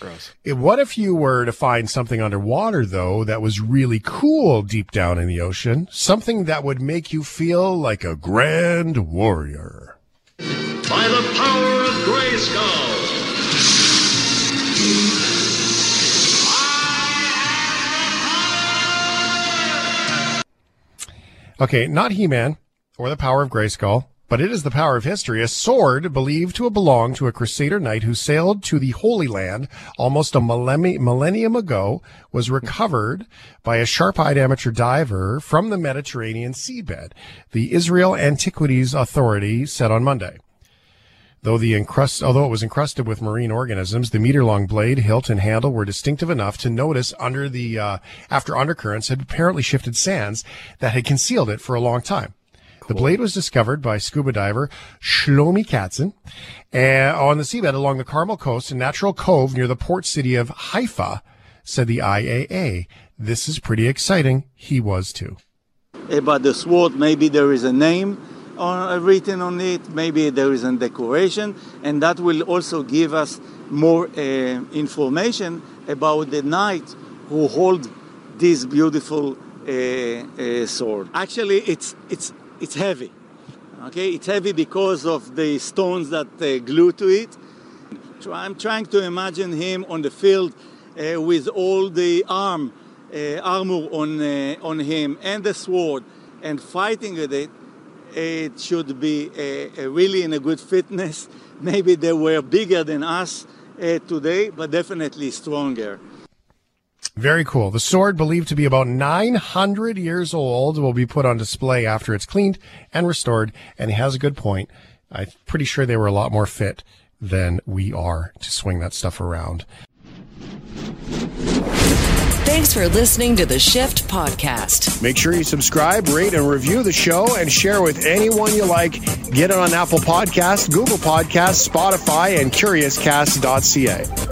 Gross. What if you were to find something underwater though that was really cool deep down in the ocean? Something that would make you feel like a grand warrior. By the power of Grayskull. Okay, not He-Man or the power of Grayskull but it is the power of history. A sword believed to have belonged to a Crusader knight who sailed to the Holy Land almost a millennium ago was recovered by a sharp-eyed amateur diver from the Mediterranean seabed, the Israel Antiquities Authority said on Monday. Though the encrust, although it was encrusted with marine organisms, the meter-long blade, hilt, and handle were distinctive enough to notice under the uh, after undercurrents had apparently shifted sands that had concealed it for a long time. The blade was discovered by scuba diver Shlomi Katzin uh, on the seabed along the Carmel coast in Natural Cove near the port city of Haifa, said the IAA. This is pretty exciting. He was too. About the sword, maybe there is a name on, uh, written on it, maybe there is a decoration, and that will also give us more uh, information about the knight who hold this beautiful uh, uh, sword. Actually, it's it's it's heavy. Okay, it's heavy because of the stones that uh, glue to it. So I'm trying to imagine him on the field uh, with all the arm uh, armor on uh, on him and the sword and fighting with it. It should be really in a good fitness. Maybe they were bigger than us uh, today, but definitely stronger. Very cool. The sword, believed to be about 900 years old, will be put on display after it's cleaned and restored. And he has a good point. I'm pretty sure they were a lot more fit than we are to swing that stuff around. Thanks for listening to the Shift Podcast. Make sure you subscribe, rate, and review the show and share with anyone you like. Get it on Apple Podcasts, Google Podcasts, Spotify, and CuriousCast.ca.